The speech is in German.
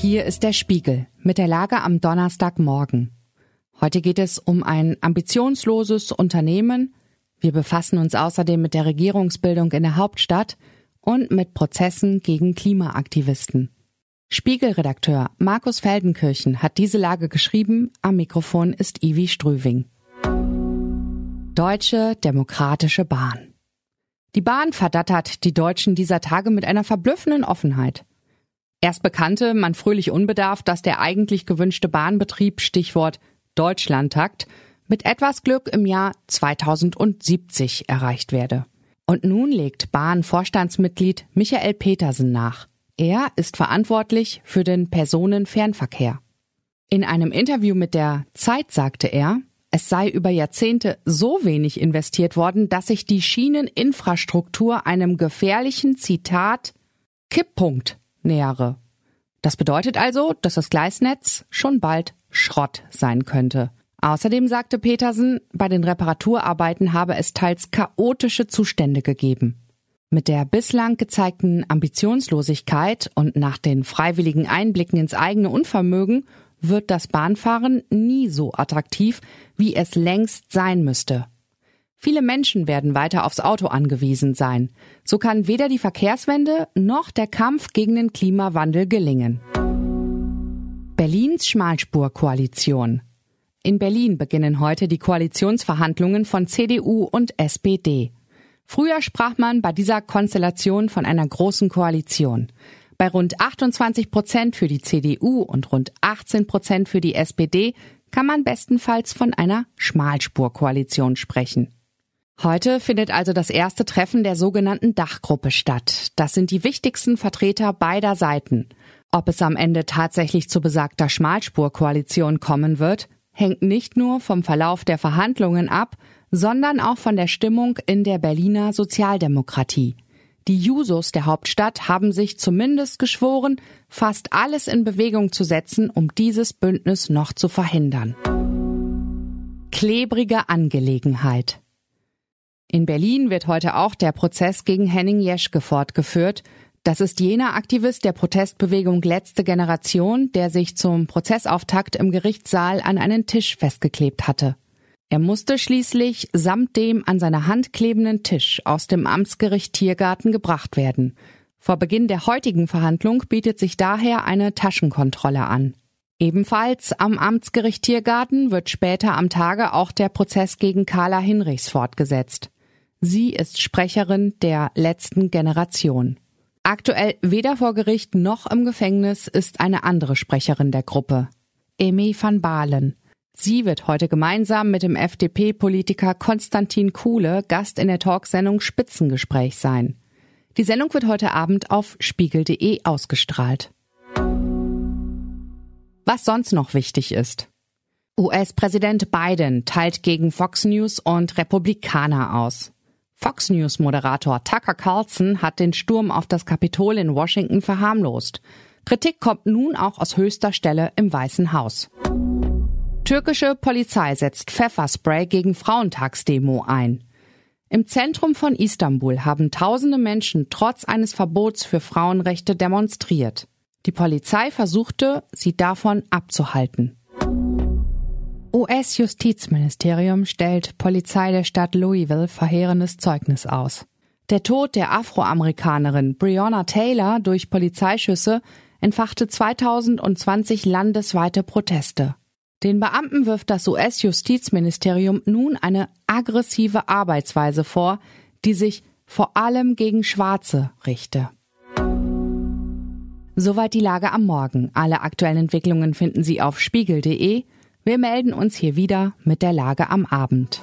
Hier ist der Spiegel mit der Lage am Donnerstagmorgen. Heute geht es um ein ambitionsloses Unternehmen. Wir befassen uns außerdem mit der Regierungsbildung in der Hauptstadt und mit Prozessen gegen Klimaaktivisten. Spiegelredakteur Markus Feldenkirchen hat diese Lage geschrieben. Am Mikrofon ist Ivi Strüving. Deutsche Demokratische Bahn. Die Bahn verdattert die Deutschen dieser Tage mit einer verblüffenden Offenheit. Erst bekannte man fröhlich unbedarft, dass der eigentlich gewünschte Bahnbetrieb Stichwort Deutschlandtakt mit etwas Glück im Jahr 2070 erreicht werde. Und nun legt Bahnvorstandsmitglied Michael Petersen nach. Er ist verantwortlich für den Personenfernverkehr. In einem Interview mit der Zeit sagte er, es sei über Jahrzehnte so wenig investiert worden, dass sich die Schieneninfrastruktur einem gefährlichen Zitat Kipppunkt nähere. Das bedeutet also, dass das Gleisnetz schon bald Schrott sein könnte. Außerdem sagte Petersen, bei den Reparaturarbeiten habe es teils chaotische Zustände gegeben. Mit der bislang gezeigten Ambitionslosigkeit und nach den freiwilligen Einblicken ins eigene Unvermögen wird das Bahnfahren nie so attraktiv, wie es längst sein müsste. Viele Menschen werden weiter aufs Auto angewiesen sein. So kann weder die Verkehrswende noch der Kampf gegen den Klimawandel gelingen. Berlins Schmalspurkoalition. In Berlin beginnen heute die Koalitionsverhandlungen von CDU und SPD. Früher sprach man bei dieser Konstellation von einer großen Koalition. Bei rund 28 Prozent für die CDU und rund 18 Prozent für die SPD kann man bestenfalls von einer Schmalspurkoalition sprechen. Heute findet also das erste Treffen der sogenannten Dachgruppe statt. Das sind die wichtigsten Vertreter beider Seiten. Ob es am Ende tatsächlich zu besagter Schmalspurkoalition kommen wird, hängt nicht nur vom Verlauf der Verhandlungen ab, sondern auch von der Stimmung in der Berliner Sozialdemokratie. Die Jusos der Hauptstadt haben sich zumindest geschworen, fast alles in Bewegung zu setzen, um dieses Bündnis noch zu verhindern. Klebrige Angelegenheit. In Berlin wird heute auch der Prozess gegen Henning Jeschke fortgeführt. Das ist jener Aktivist der Protestbewegung Letzte Generation, der sich zum Prozessauftakt im Gerichtssaal an einen Tisch festgeklebt hatte. Er musste schließlich samt dem an seiner Hand klebenden Tisch aus dem Amtsgericht Tiergarten gebracht werden. Vor Beginn der heutigen Verhandlung bietet sich daher eine Taschenkontrolle an. Ebenfalls am Amtsgericht Tiergarten wird später am Tage auch der Prozess gegen Carla Hinrichs fortgesetzt. Sie ist Sprecherin der letzten Generation. Aktuell weder vor Gericht noch im Gefängnis ist eine andere Sprecherin der Gruppe. Emi van Balen. Sie wird heute gemeinsam mit dem FDP-Politiker Konstantin Kuhle Gast in der Talksendung Spitzengespräch sein. Die Sendung wird heute Abend auf spiegel.de ausgestrahlt. Was sonst noch wichtig ist. US-Präsident Biden teilt gegen Fox News und Republikaner aus. Fox News-Moderator Tucker Carlson hat den Sturm auf das Kapitol in Washington verharmlost. Kritik kommt nun auch aus höchster Stelle im Weißen Haus. Türkische Polizei setzt Pfefferspray gegen Frauentagsdemo ein. Im Zentrum von Istanbul haben tausende Menschen trotz eines Verbots für Frauenrechte demonstriert. Die Polizei versuchte, sie davon abzuhalten. US-Justizministerium stellt Polizei der Stadt Louisville verheerendes Zeugnis aus. Der Tod der Afroamerikanerin Breonna Taylor durch Polizeischüsse entfachte 2020 landesweite Proteste. Den Beamten wirft das US-Justizministerium nun eine aggressive Arbeitsweise vor, die sich vor allem gegen Schwarze richte. Soweit die Lage am Morgen. Alle aktuellen Entwicklungen finden Sie auf spiegel.de. Wir melden uns hier wieder mit der Lage am Abend.